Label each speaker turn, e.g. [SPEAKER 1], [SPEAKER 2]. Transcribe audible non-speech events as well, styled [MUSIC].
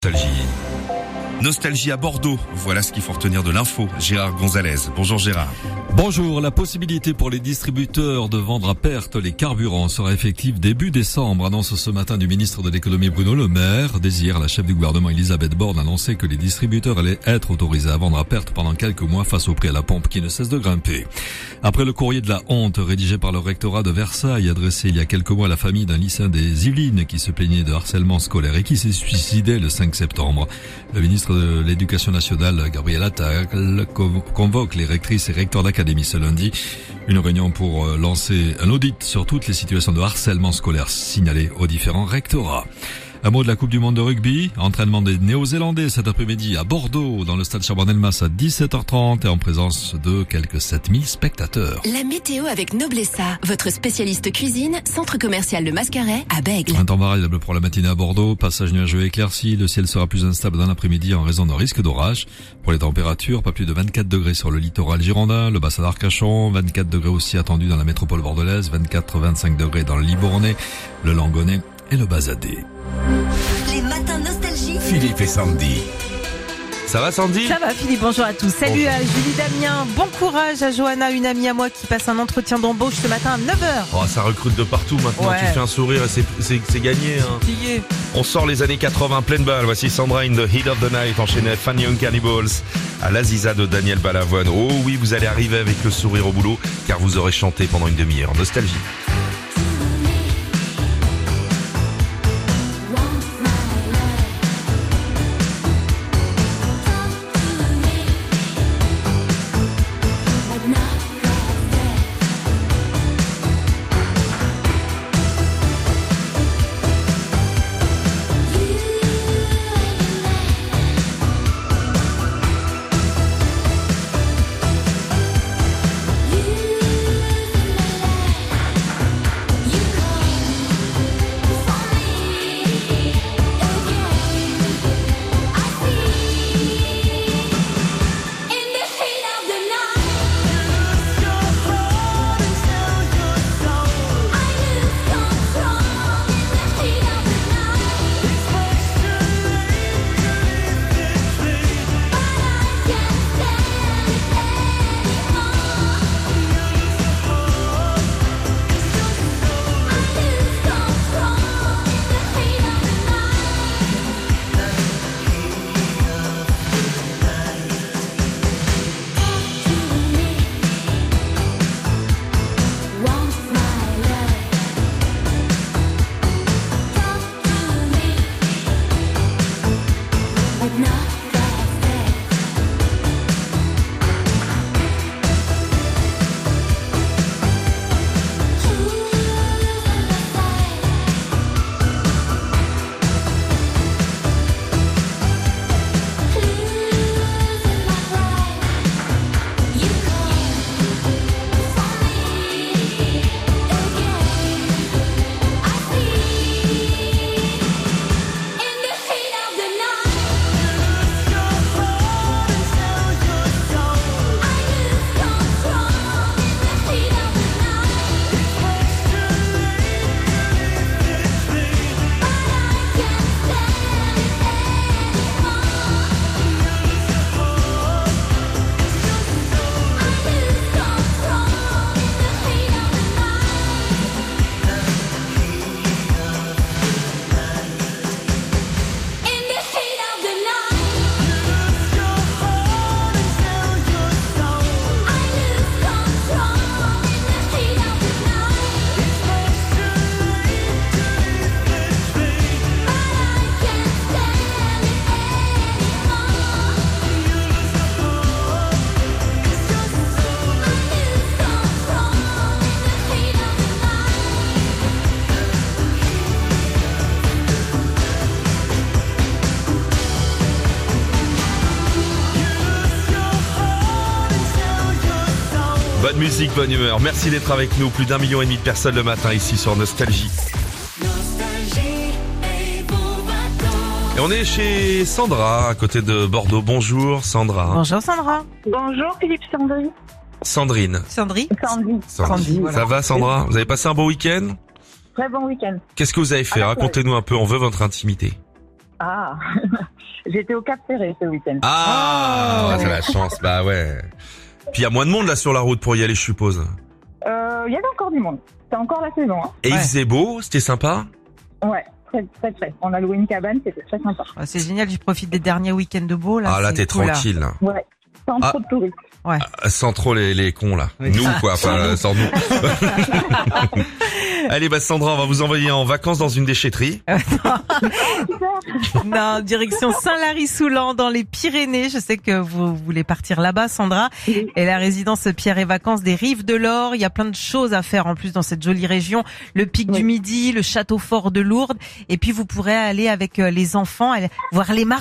[SPEAKER 1] Nostalgie. Nostalgie à Bordeaux. Voilà ce qu'il faut retenir de l'info. Gérard Gonzalez. Bonjour Gérard.
[SPEAKER 2] Bonjour. La possibilité pour les distributeurs de vendre à perte les carburants sera effective début décembre, annonce ce matin du ministre de l'économie Bruno Le Maire. Désir, la chef du gouvernement Elisabeth Borne a annoncé que les distributeurs allaient être autorisés à vendre à perte pendant quelques mois face au prix à la pompe qui ne cesse de grimper. Après le courrier de la honte rédigé par le rectorat de Versailles adressé il y a quelques mois à la famille d'un lycéen des Yvelines qui se plaignait de harcèlement scolaire et qui s'est suicidé le 5 septembre, l'Éducation nationale, Gabriel Attal, convoque les rectrices et recteurs d'académie ce lundi. Une réunion pour euh, lancer un audit sur toutes les situations de harcèlement scolaire signalées aux différents rectorats. Un mot de la Coupe du Monde de rugby. Entraînement des Néo-Zélandais cet après-midi à Bordeaux, dans le stade Chabanel-Mas à 17h30 et en présence de quelques 7000 spectateurs.
[SPEAKER 3] La météo avec Noblessa, votre spécialiste cuisine, centre commercial de Mascaret à Bègle.
[SPEAKER 2] Un temps variable pour la matinée à Bordeaux. Passage nuageux éclairci. Le ciel sera plus instable dans l'après-midi en raison d'un risque d'orage. Pour les températures, pas plus de 24 degrés sur le littoral girondin, le bassin d'Arcachon, 24 degrés aussi attendus dans la métropole bordelaise, 24-25 degrés dans le Libournais, le Langonnet et le Bazadé.
[SPEAKER 4] Les matins nostalgie.
[SPEAKER 1] Philippe et Sandy. Ça va Sandy?
[SPEAKER 5] Ça va Philippe, bonjour à tous. Salut à Julie Damien, bon courage à Johanna, une amie à moi qui passe un entretien d'embauche ce matin à 9h.
[SPEAKER 1] Oh, ça recrute de partout maintenant.
[SPEAKER 5] Ouais.
[SPEAKER 1] Tu fais un sourire et c'est- gagné. Hein. On sort les années 80 pleine balle. Voici Sandra in the Heat of the Night enchaînée avec Fan Young Cannibals à l'Aziza de Daniel Balavoine. Oh oui, vous allez arriver avec le sourire au boulot car vous aurez chanté pendant une demi-heure. Nostalgie. Musique, bonne humeur. Merci d'être avec nous. Plus d'un million et demi de personnes le matin ici sur Nostalgie. Et on est chez Sandra, à côté de Bordeaux. Bonjour Sandra.
[SPEAKER 5] Bonjour Sandra.
[SPEAKER 6] Bonjour Philippe Sandry.
[SPEAKER 1] Sandrine.
[SPEAKER 5] Sandry.
[SPEAKER 6] Sandy.
[SPEAKER 5] Sandy, voilà.
[SPEAKER 1] Ça va Sandra? Vous avez passé un beau week-end?
[SPEAKER 6] Très bon week-end.
[SPEAKER 1] Qu'est-ce que vous avez fait? Racontez-nous un peu, on veut votre intimité.
[SPEAKER 6] Ah, [LAUGHS] j'étais au Cap Ferré ce week-end.
[SPEAKER 1] Ah,
[SPEAKER 5] Oh.
[SPEAKER 1] t'as la chance, bah ouais. Puis il y a moins de monde là sur la route pour y aller, je suppose.
[SPEAKER 6] Euh, Il y avait encore du monde. C'est encore la saison. Hein.
[SPEAKER 1] Et il
[SPEAKER 5] Ouais.
[SPEAKER 1] faisait beau, c'était sympa.
[SPEAKER 6] Ouais, très très très. On a loué une cabane, c'était très sympa.
[SPEAKER 5] Ah, C'est génial, je profite des derniers week-ends de beau là.
[SPEAKER 1] ah là, t'es
[SPEAKER 5] cool,
[SPEAKER 1] tranquille. là.
[SPEAKER 6] Ouais, sans
[SPEAKER 1] Ah.
[SPEAKER 6] trop de touristes.
[SPEAKER 1] Sans trop les, les cons là. Nous quoi, [LAUGHS] enfin euh, sans nous. [LAUGHS] [LAUGHS] Allez bah Sandra, on va vous envoyer en vacances dans une déchetterie. [LAUGHS]
[SPEAKER 5] Non, direction Saint-Lary-Soulan dans les Pyrénées. Je sais que vous voulez partir là-bas, Sandra. Et la résidence Pierre et Vacances des Rives de l'Or. Il y a plein de choses à faire en plus dans cette jolie région. Le pic du. Midi, le château fort de Lourdes. Et puis vous pourrez aller avec euh, les enfants aller voir les marmots.